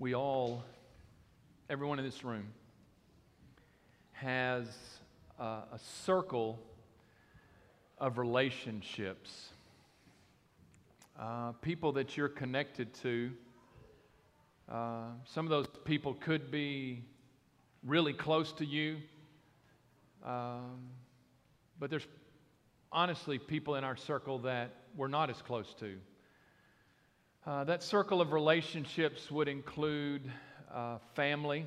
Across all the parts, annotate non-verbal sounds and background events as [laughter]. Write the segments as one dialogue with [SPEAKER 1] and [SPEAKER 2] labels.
[SPEAKER 1] we all, everyone in this room, has a, a circle of relationships. Uh, people that you're connected to. Uh, some of those people could be really close to you, um, but there's honestly people in our circle that we're not as close to. Uh, that circle of relationships would include uh, family.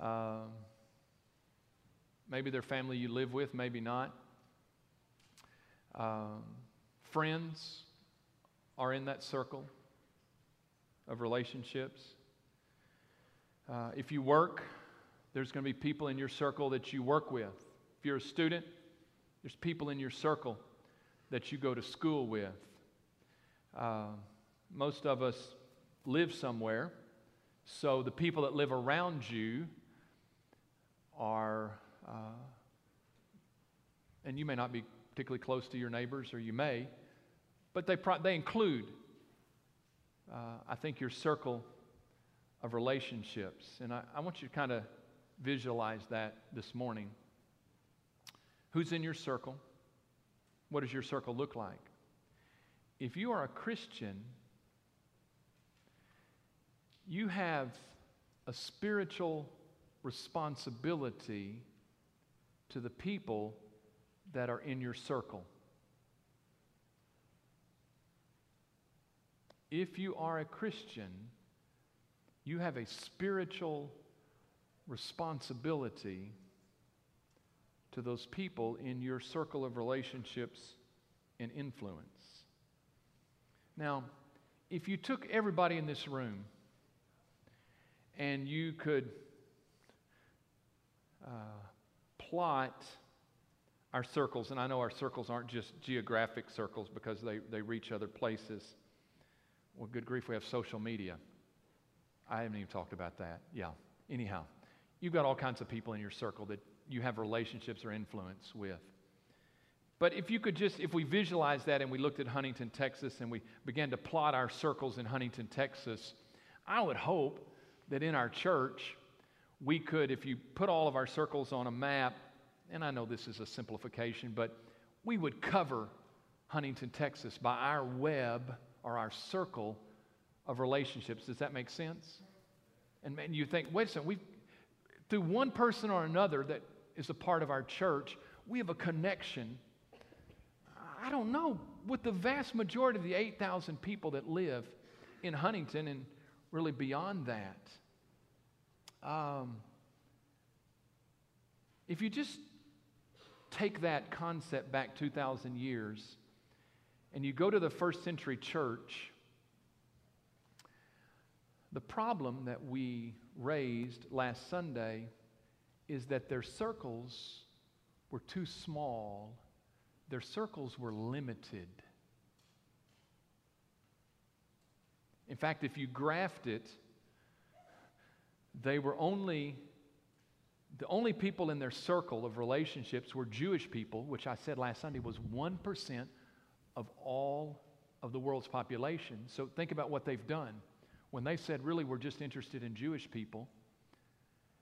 [SPEAKER 1] Uh, maybe they're family you live with, maybe not. Um, friends are in that circle of relationships. Uh, if you work, there's going to be people in your circle that you work with. If you're a student, there's people in your circle that you go to school with. Uh, most of us live somewhere, so the people that live around you are, uh, and you may not be particularly close to your neighbors, or you may, but they, pro- they include, uh, I think, your circle of relationships. And I, I want you to kind of visualize that this morning. Who's in your circle? What does your circle look like? If you are a Christian, you have a spiritual responsibility to the people that are in your circle. If you are a Christian, you have a spiritual responsibility to those people in your circle of relationships and influence. Now, if you took everybody in this room and you could uh, plot our circles, and I know our circles aren't just geographic circles because they, they reach other places. Well, good grief, we have social media. I haven't even talked about that. Yeah. Anyhow, you've got all kinds of people in your circle that you have relationships or influence with. But if you could just, if we visualize that and we looked at Huntington, Texas, and we began to plot our circles in Huntington, Texas, I would hope that in our church, we could, if you put all of our circles on a map, and I know this is a simplification, but we would cover Huntington, Texas by our web or our circle of relationships. Does that make sense? And, and you think, wait a second, we through one person or another that is a part of our church, we have a connection I don't know, with the vast majority of the 8,000 people that live in Huntington and really beyond that, um, if you just take that concept back 2,000 years and you go to the first century church, the problem that we raised last Sunday is that their circles were too small their circles were limited. In fact, if you graphed it, they were only, the only people in their circle of relationships were Jewish people, which I said last Sunday was 1% of all of the world's population. So think about what they've done. When they said, really, we're just interested in Jewish people,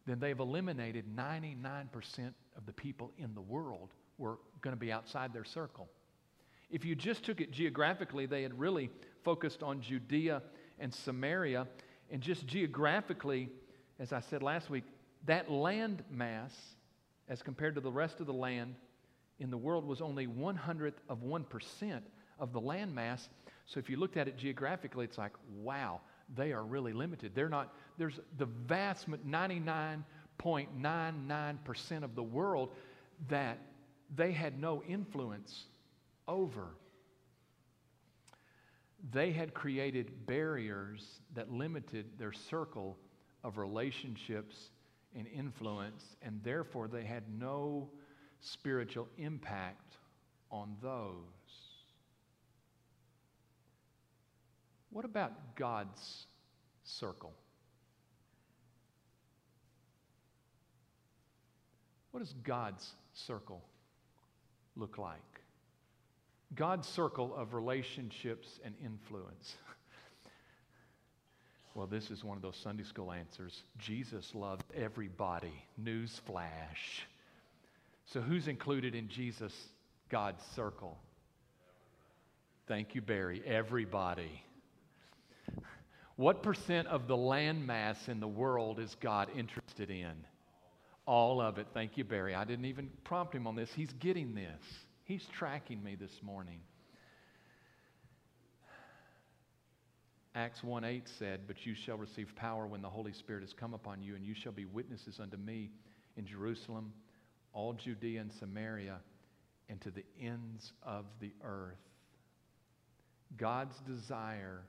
[SPEAKER 1] then they've eliminated 99% of the people in the world were going to be outside their circle. If you just took it geographically, they had really focused on Judea and Samaria. And just geographically, as I said last week, that land mass, as compared to the rest of the land in the world, was only one hundredth of 1% of the land mass. So if you looked at it geographically, it's like, wow, they are really limited. They're not, there's the vast 99.99% of the world that they had no influence over. They had created barriers that limited their circle of relationships and influence, and therefore they had no spiritual impact on those. What about God's circle? What is God's circle? Look like? God's circle of relationships and influence. [laughs] Well, this is one of those Sunday school answers. Jesus loved everybody. Newsflash. So, who's included in Jesus' God's circle? Thank you, Barry. Everybody. What percent of the landmass in the world is God interested in? All of it. Thank you, Barry. I didn't even prompt him on this. He's getting this, he's tracking me this morning. Acts 1 8 said, But you shall receive power when the Holy Spirit has come upon you, and you shall be witnesses unto me in Jerusalem, all Judea and Samaria, and to the ends of the earth. God's desire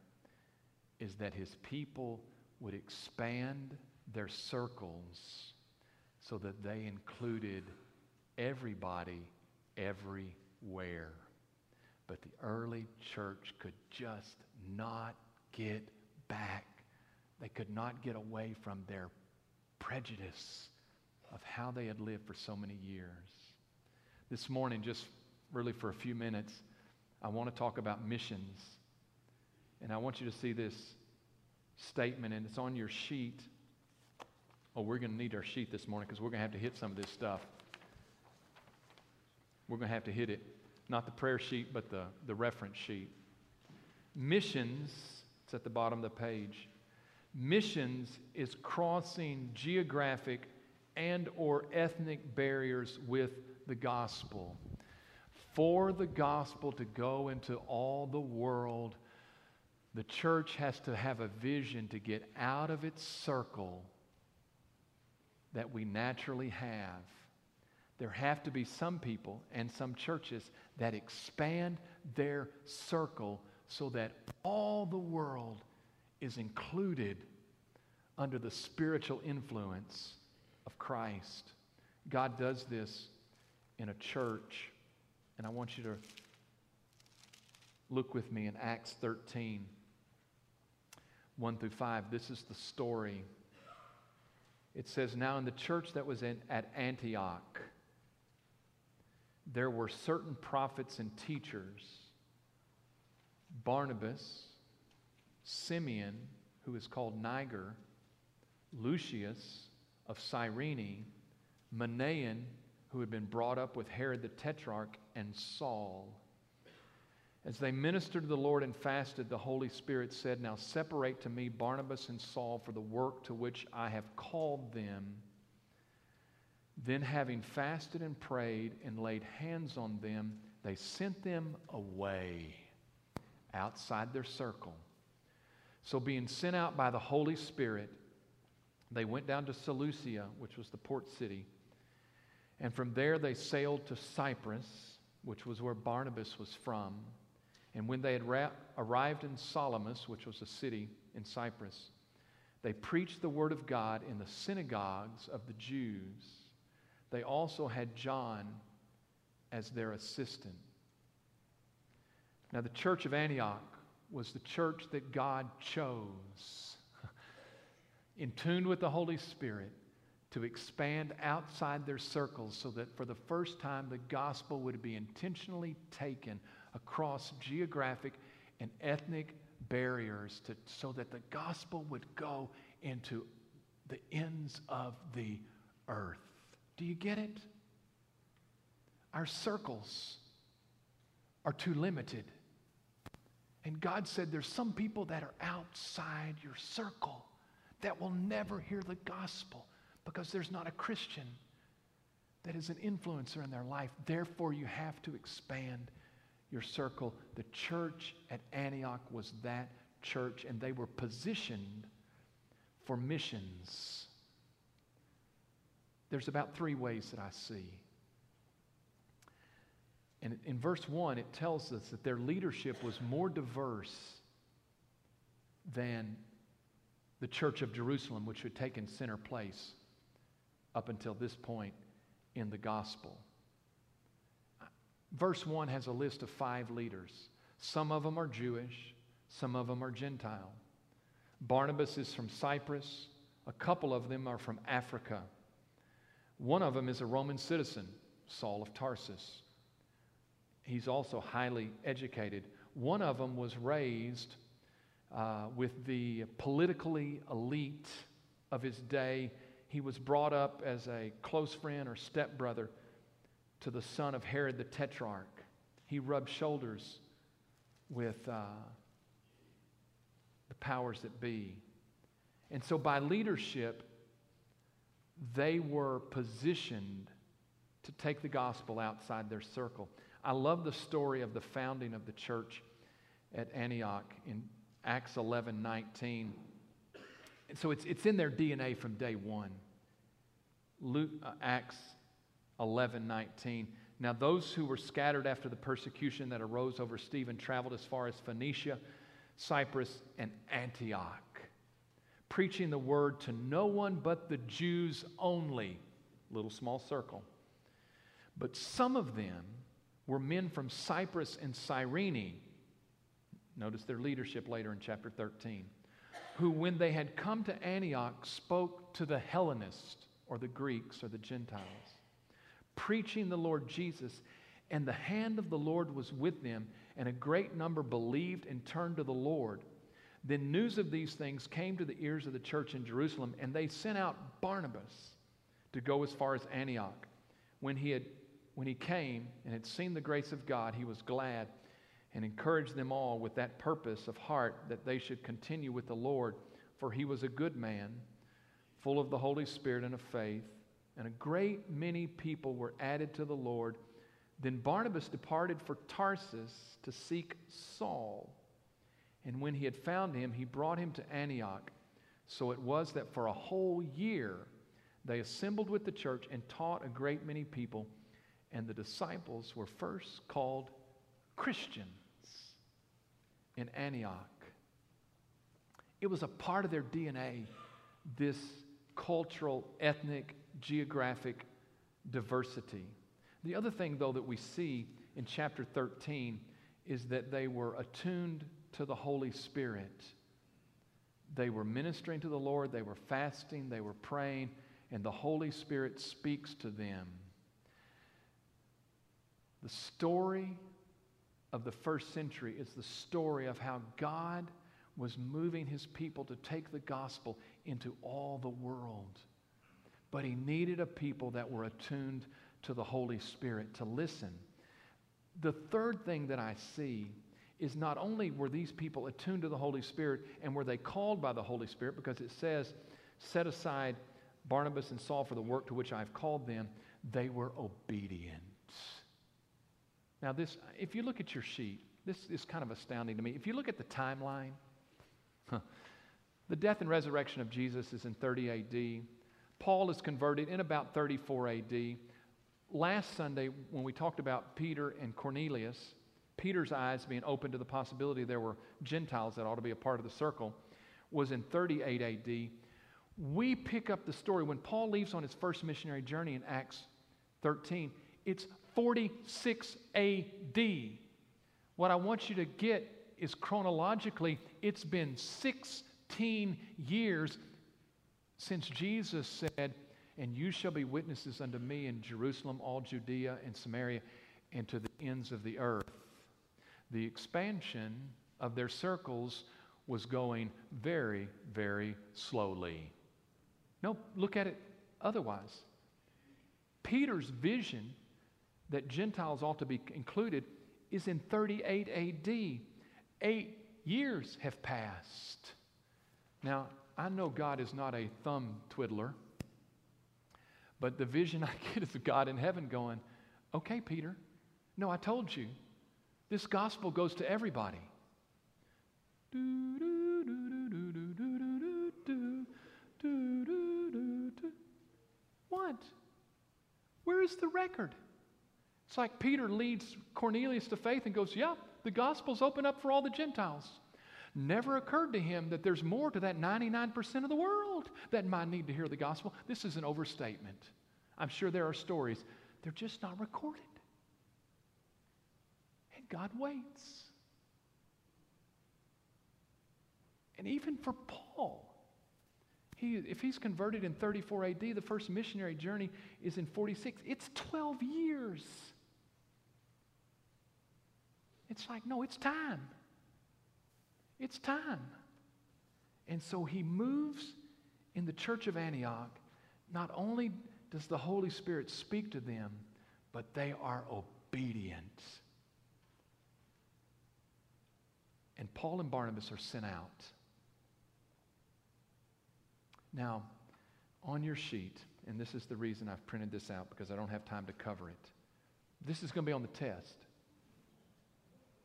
[SPEAKER 1] is that his people would expand their circles so that they included everybody everywhere. But the early church could just not get back. They could not get away from their prejudice of how they had lived for so many years. This morning, just really for a few minutes, I want to talk about missions. And I want you to see this statement, and it's on your sheet. Oh, we're going to need our sheet this morning because we're going to have to hit some of this stuff. We're going to have to hit it. Not the prayer sheet, but the, the reference sheet. Missions it's at the bottom of the page. Missions is crossing geographic and or ethnic barriers with the gospel. For the gospel to go into all the world, the church has to have a vision to get out of its circle that we naturally have. There have to be some people and some churches that expand their circle so that all the world is included under the spiritual influence of Christ. God does this in a church, and I want you to look with me in Acts 13 1 through 5. This is the story. It says, Now in the church that was in, at Antioch, there were certain prophets and teachers Barnabas, Simeon, who is called Niger, Lucius of Cyrene, Manaen, who had been brought up with Herod the Tetrarch, and Saul. As they ministered to the Lord and fasted, the Holy Spirit said, Now separate to me Barnabas and Saul for the work to which I have called them. Then, having fasted and prayed and laid hands on them, they sent them away outside their circle. So, being sent out by the Holy Spirit, they went down to Seleucia, which was the port city. And from there they sailed to Cyprus, which was where Barnabas was from. And when they had ra- arrived in Salamis, which was a city in Cyprus, they preached the word of God in the synagogues of the Jews. They also had John as their assistant. Now, the church of Antioch was the church that God chose, [laughs] in tune with the Holy Spirit, to expand outside their circles so that for the first time the gospel would be intentionally taken across geographic and ethnic barriers to, so that the gospel would go into the ends of the earth. Do you get it? Our circles are too limited. And God said, There's some people that are outside your circle that will never hear the gospel because there's not a Christian that is an influencer in their life. Therefore, you have to expand your circle. The church at Antioch was that church, and they were positioned for missions. There's about three ways that I see and in verse 1, it tells us that their leadership was more diverse than the church of Jerusalem, which had taken center place up until this point in the gospel. Verse 1 has a list of five leaders. Some of them are Jewish, some of them are Gentile. Barnabas is from Cyprus, a couple of them are from Africa. One of them is a Roman citizen, Saul of Tarsus he's also highly educated. One of them was raised uh, with the politically elite of his day. He was brought up as a close friend or stepbrother to the son of Herod the Tetrarch. He rubbed shoulders with uh, the powers that be. And so, by leadership, they were positioned to take the gospel outside their circle. I love the story of the founding of the church at Antioch in Acts 11 19. And so it's, it's in their DNA from day one. Luke, uh, Acts 11 19. Now, those who were scattered after the persecution that arose over Stephen traveled as far as Phoenicia, Cyprus, and Antioch, preaching the word to no one but the Jews only. Little small circle. But some of them were men from Cyprus and Cyrene. Notice their leadership later in chapter 13. Who, when they had come to Antioch, spoke to the Hellenists or the Greeks or the Gentiles, preaching the Lord Jesus. And the hand of the Lord was with them, and a great number believed and turned to the Lord. Then news of these things came to the ears of the church in Jerusalem, and they sent out Barnabas to go as far as Antioch. When he had when he came and had seen the grace of God, he was glad and encouraged them all with that purpose of heart that they should continue with the Lord, for he was a good man, full of the Holy Spirit and of faith. And a great many people were added to the Lord. Then Barnabas departed for Tarsus to seek Saul. And when he had found him, he brought him to Antioch. So it was that for a whole year they assembled with the church and taught a great many people and the disciples were first called Christians in Antioch. It was a part of their DNA, this cultural, ethnic, geographic diversity. The other thing, though, that we see in chapter 13 is that they were attuned to the Holy Spirit. They were ministering to the Lord, they were fasting, they were praying, and the Holy Spirit speaks to them. The story of the first century is the story of how God was moving his people to take the gospel into all the world. But he needed a people that were attuned to the Holy Spirit to listen. The third thing that I see is not only were these people attuned to the Holy Spirit and were they called by the Holy Spirit, because it says, set aside Barnabas and Saul for the work to which I've called them, they were obedient. Now, this, if you look at your sheet, this is kind of astounding to me. If you look at the timeline, huh, [laughs] the death and resurrection of Jesus is in 30 AD. Paul is converted in about 34 AD. Last Sunday, when we talked about Peter and Cornelius, Peter's eyes being open to the possibility there were Gentiles that ought to be a part of the circle, was in 38 AD. We pick up the story when Paul leaves on his first missionary journey in Acts 13. It's 46 AD. What I want you to get is chronologically, it's been 16 years since Jesus said, And you shall be witnesses unto me in Jerusalem, all Judea and Samaria, and to the ends of the earth. The expansion of their circles was going very, very slowly. No, look at it otherwise. Peter's vision that Gentiles ought to be included is in 38 AD. Eight years have passed. Now, I know God is not a thumb twiddler, but the vision [laughs] I get is of God in heaven going, okay, Peter, no, I told you, this gospel goes to everybody. What? Where is the record? It's like Peter leads Cornelius to faith and goes, Yeah, the gospel's open up for all the Gentiles. Never occurred to him that there's more to that 99% of the world that might need to hear the gospel. This is an overstatement. I'm sure there are stories, they're just not recorded. And God waits. And even for Paul, he, if he's converted in 34 AD, the first missionary journey is in 46. It's 12 years. It's like, no, it's time. It's time. And so he moves in the church of Antioch. Not only does the Holy Spirit speak to them, but they are obedient. And Paul and Barnabas are sent out. Now, on your sheet, and this is the reason I've printed this out because I don't have time to cover it. This is going to be on the test.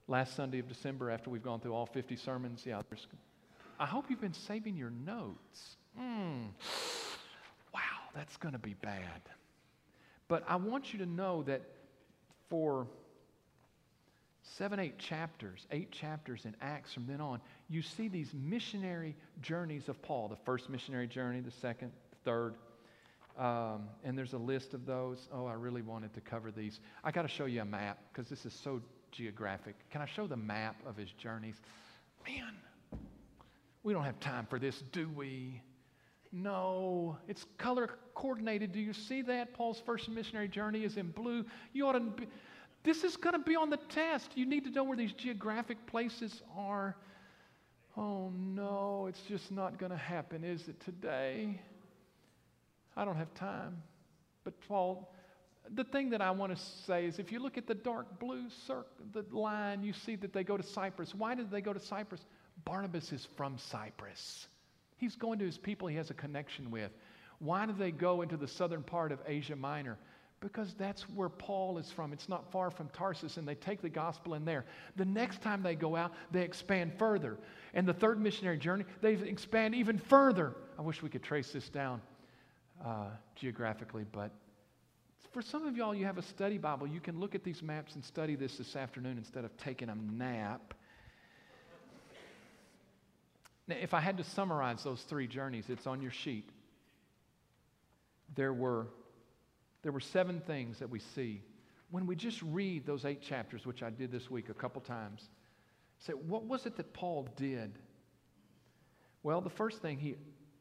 [SPEAKER 1] Last Sunday of December, after we've gone through all 50 sermons, yeah, I hope you've been saving your notes. Mm. Wow, that's going to be bad. But I want you to know that for seven, eight chapters, eight chapters in Acts from then on, you see these missionary journeys of Paul the first missionary journey, the second, the third. Um, and there's a list of those. Oh, I really wanted to cover these. I got to show you a map because this is so geographic. Can I show the map of his journeys? Man, we don't have time for this, do we? No, it's color coordinated. Do you see that? Paul's first missionary journey is in blue. You ought to be, this is going to be on the test. You need to know where these geographic places are. Oh no, it's just not going to happen, is it today? I don't have time. But Paul, the thing that I want to say is if you look at the dark blue circle, the line, you see that they go to Cyprus. Why did they go to Cyprus? Barnabas is from Cyprus. He's going to his people he has a connection with. Why did they go into the southern part of Asia Minor? Because that's where Paul is from. It's not far from Tarsus, and they take the gospel in there. The next time they go out, they expand further. And the third missionary journey, they expand even further. I wish we could trace this down uh, geographically, but for some of y'all, you have a study Bible. You can look at these maps and study this this afternoon instead of taking a nap. Now, if I had to summarize those three journeys, it's on your sheet. There were, there were seven things that we see. When we just read those eight chapters, which I did this week a couple times, say, what was it that Paul did? Well, the first thing he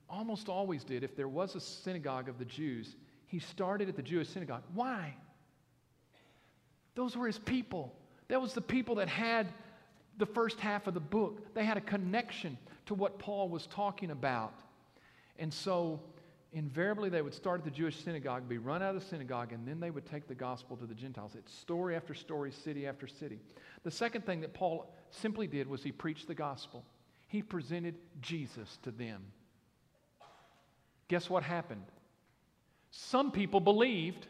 [SPEAKER 1] almost always did, if there was a synagogue of the Jews, he started at the Jewish synagogue. Why? Those were his people. That was the people that had the first half of the book. They had a connection to what Paul was talking about. And so, invariably, they would start at the Jewish synagogue, be run out of the synagogue, and then they would take the gospel to the Gentiles. It's story after story, city after city. The second thing that Paul simply did was he preached the gospel, he presented Jesus to them. Guess what happened? Some people believed,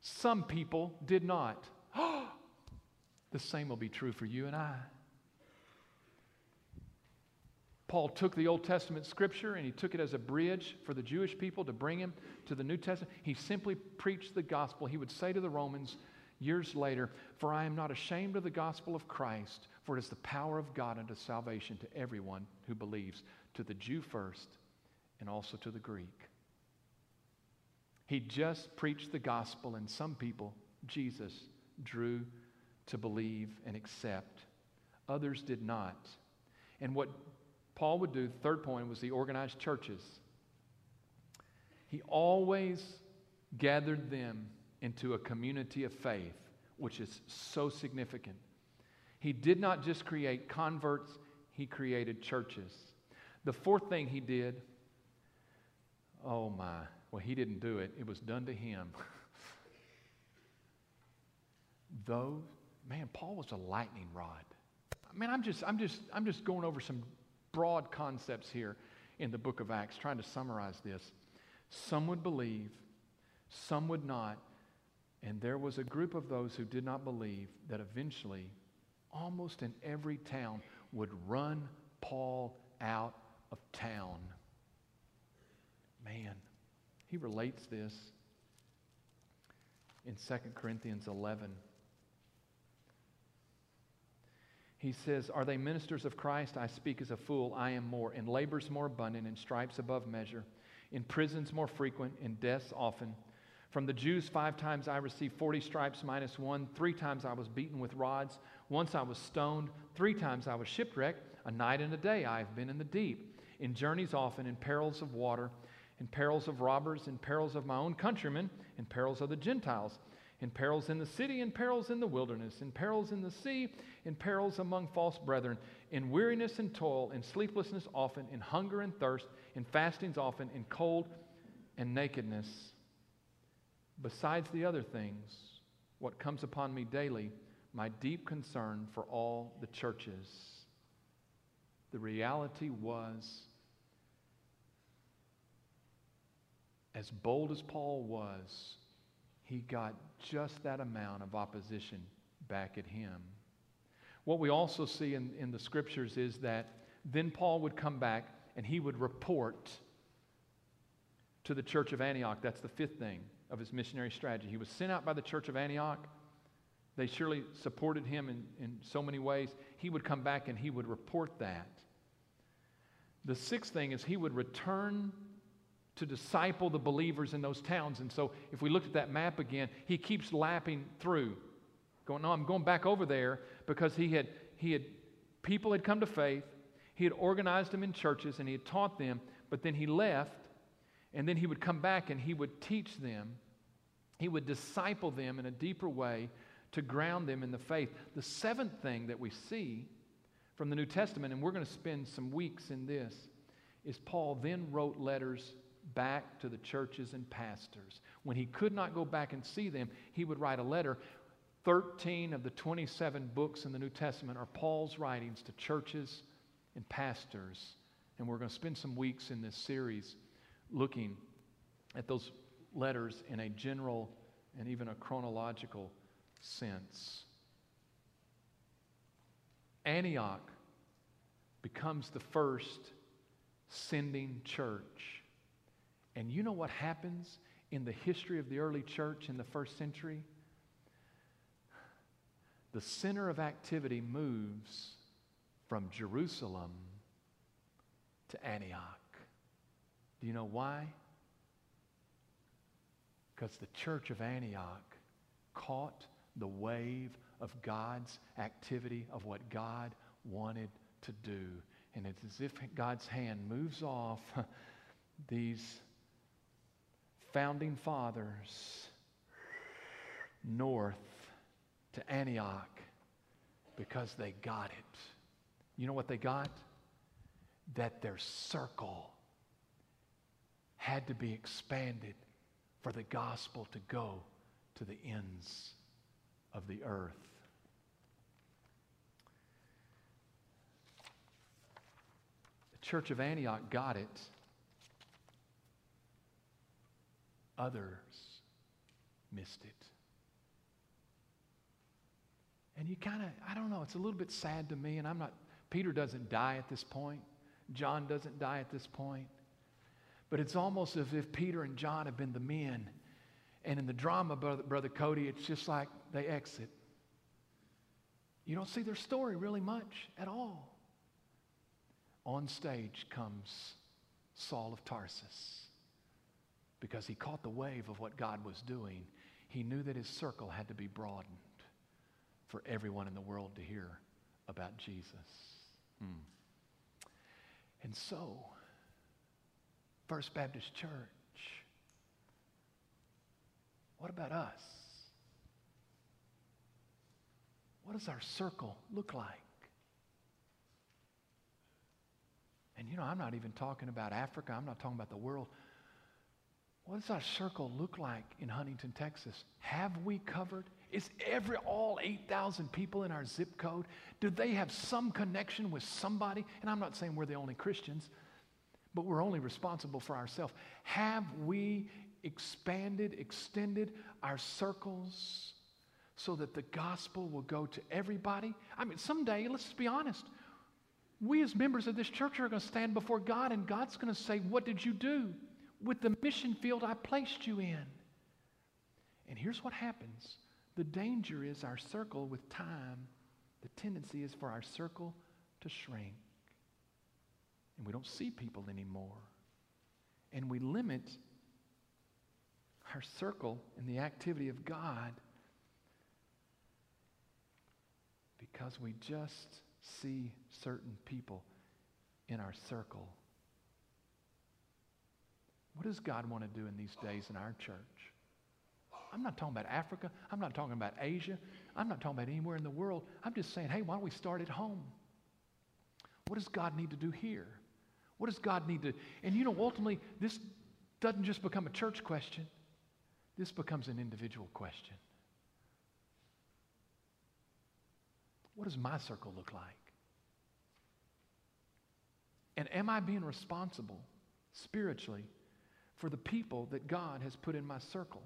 [SPEAKER 1] some people did not. [gasps] the same will be true for you and I. Paul took the Old Testament scripture and he took it as a bridge for the Jewish people to bring him to the New Testament. He simply preached the gospel. He would say to the Romans years later, For I am not ashamed of the gospel of Christ, for it is the power of God unto salvation to everyone who believes, to the Jew first, and also to the Greek. He just preached the gospel, and some people, Jesus, drew to believe and accept. Others did not. And what Paul would do, third point, was he organized churches. He always gathered them into a community of faith, which is so significant. He did not just create converts, he created churches. The fourth thing he did, oh my, well, he didn't do it, it was done to him. Though, man, Paul was a lightning rod. I mean, I'm just, I'm just, I'm just going over some broad concepts here in the book of Acts, trying to summarize this. Some would believe, some would not. And there was a group of those who did not believe that eventually, almost in every town, would run Paul out of town. Man, he relates this in 2 Corinthians 11. He says, Are they ministers of Christ? I speak as a fool. I am more. In labors more abundant, in stripes above measure, in prisons more frequent, in deaths often. From the Jews, five times I received 40 stripes minus one. Three times I was beaten with rods. Once I was stoned. Three times I was shipwrecked. A night and a day I have been in the deep. In journeys often, in perils of water in perils of robbers, in perils of my own countrymen, in perils of the Gentiles, in perils in the city, in perils in the wilderness, in perils in the sea, in perils among false brethren, in weariness and toil, in sleeplessness often, in hunger and thirst, in fastings often, in cold and nakedness. Besides the other things, what comes upon me daily, my deep concern for all the churches. The reality was, as bold as Paul was, he got just that amount of opposition back at him. What we also see in, in the scriptures is that then Paul would come back and he would report to the church of Antioch. That's the fifth thing of his missionary strategy. He was sent out by the church of Antioch. They surely supported him in, in so many ways. He would come back and he would report that. The sixth thing is he would return to disciple the believers in those towns. And so if we look at that map again, he keeps lapping through, going, No, I'm going back over there because he had, he had people had come to faith, he had organized them in churches, and he had taught them, but then he left, and then he would come back and he would teach them. He would disciple them in a deeper way to ground them in the faith. The seventh thing that we see from the New Testament, and we're going to spend some weeks in this, is Paul then wrote letters back to the churches and pastors. When he could not go back and see them, he would write a letter. 13 of the 27 books in the New Testament are Paul's writings to churches and pastors. And we're going to spend some weeks in this series looking at those letters in a general and even a chronological sense. Antioch becomes the first sending church. And you know what happens in the history of the early church in the first century? The center of activity moves from Jerusalem to Antioch. Do you know why? Because the church of Antioch caught the wave of God's activity, of what God wanted to do. And it's as if God's hand moves off [laughs] these founding fathers north to Antioch because they got it. You know what they got? That their circle had to be expanded for the gospel to go to the ends of the earth. The church of Antioch got it. Others missed it. And you kind of, I don't know, it's a little bit sad to me, and I'm not, Peter doesn't die at this point. John doesn't die at this point. But it's almost as if Peter and John have been the men. And in the drama, Brother, Brother Cody, it's just like they exit. You don't see their story really much at all. On stage comes Saul of Tarsus because he caught the wave of what God was doing. He knew that his circle had to be broadened for everyone in the world to hear about Jesus. Hmm. And so, First Baptist Church, what about us? What does our circle look like? And you know, I'm not even talking about Africa, I'm not talking about the world. What does our circle look like in Huntington, Texas? Have we covered? Is every all 8,000 people in our zip code, do they have some connection with somebody? And I'm not saying we're the only Christians, but we're only responsible for ourselves. Have we expanded, extended our circles so that the gospel will go to everybody? I mean, someday, let's be honest, we as members of this church are going to stand before God and God's going to say, What did you do? With the mission field I placed you in. And here's what happens the danger is our circle with time, the tendency is for our circle to shrink. And we don't see people anymore. And we limit our circle and the activity of God because we just see certain people in our circle what does God want to do in these days in our church? I'm not talking about Africa. I'm not talking about Asia. I'm not talking about anywhere in the world. I'm just saying, hey, why don't we start at home? What does God need to do here? What does God need to? And you know, ultimately, this doesn't just become a church question, this becomes an individual question. What does my circle look like? And am I being responsible spiritually for the people that God has put in my circle?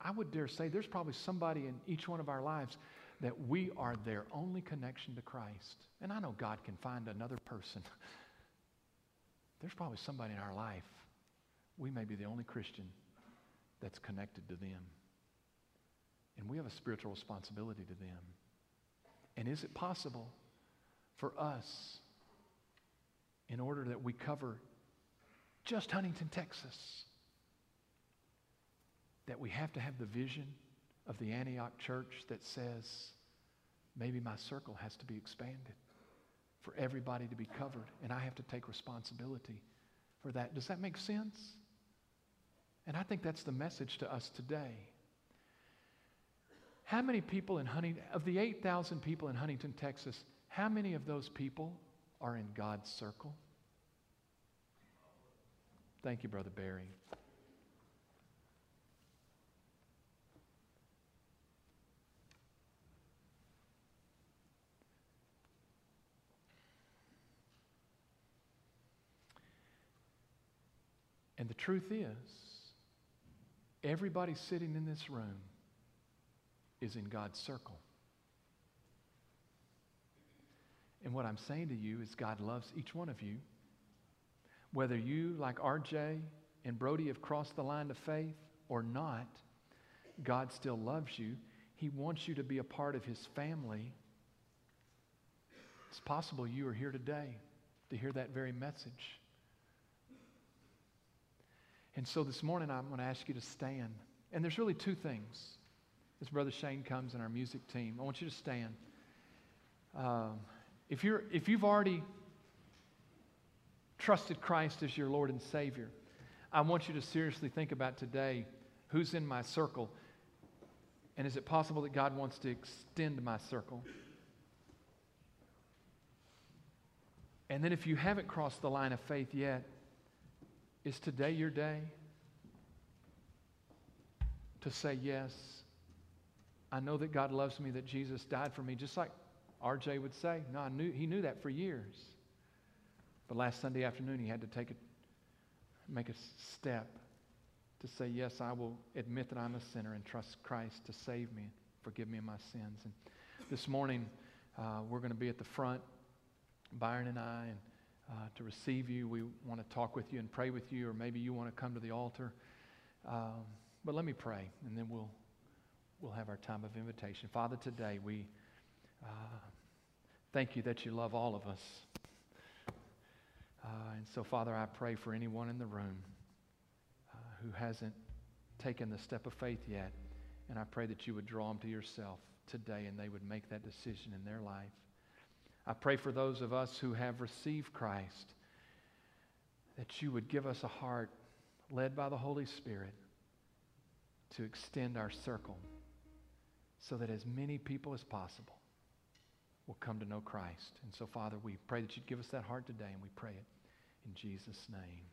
[SPEAKER 1] I would dare say there's probably somebody in each one of our lives that we are their only connection to Christ. And I know God can find another person. [laughs] There's probably somebody in our life, we may be the only Christian that's connected to them. And we have a spiritual responsibility to them. And is it possible for us, in order that we cover just Huntington, Texas, that we have to have the vision of the Antioch church that says, maybe my circle has to be expanded for everybody to be covered, and I have to take responsibility for that. Does that make sense? And I think that's the message to us today. How many people in Huntington, of the 8,000 people in Huntington, Texas, how many of those people are in God's circle? Thank you, Brother Barry. And the truth is, everybody sitting in this room is in God's circle. And what I'm saying to you is, God loves each one of you. Whether you, like RJ and Brody, have crossed the line of faith or not, God still loves you. He wants you to be a part of His family. It's possible you are here today to hear that very message. And so this morning, I'm going to ask you to stand. And there's really two things. As Brother Shane comes and our music team, I want you to stand. Um, if, you're, if you've already trusted Christ as your Lord and Savior, I want you to seriously think about today who's in my circle. And is it possible that God wants to extend my circle? And then if you haven't crossed the line of faith yet, is today your day to say yes? I know that God loves me, that Jesus died for me, just like RJ would say. No, I knew, he knew that for years. But last Sunday afternoon, he had to take a, make a step to say, Yes, I will admit that I'm a sinner and trust Christ to save me, and forgive me of my sins. And this morning, uh, we're going to be at the front, Byron and I, and uh, to receive you. We want to talk with you and pray with you, or maybe you want to come to the altar. Um, but let me pray, and then we'll, we'll have our time of invitation. Father, today we uh, thank you that you love all of us. Uh, and so, Father, I pray for anyone in the room uh, who hasn't taken the step of faith yet. And I pray that you would draw them to yourself today and they would make that decision in their life. I pray for those of us who have received Christ that you would give us a heart led by the Holy Spirit to extend our circle so that as many people as possible will come to know Christ. And so, Father, we pray that you'd give us that heart today, and we pray it in Jesus' name.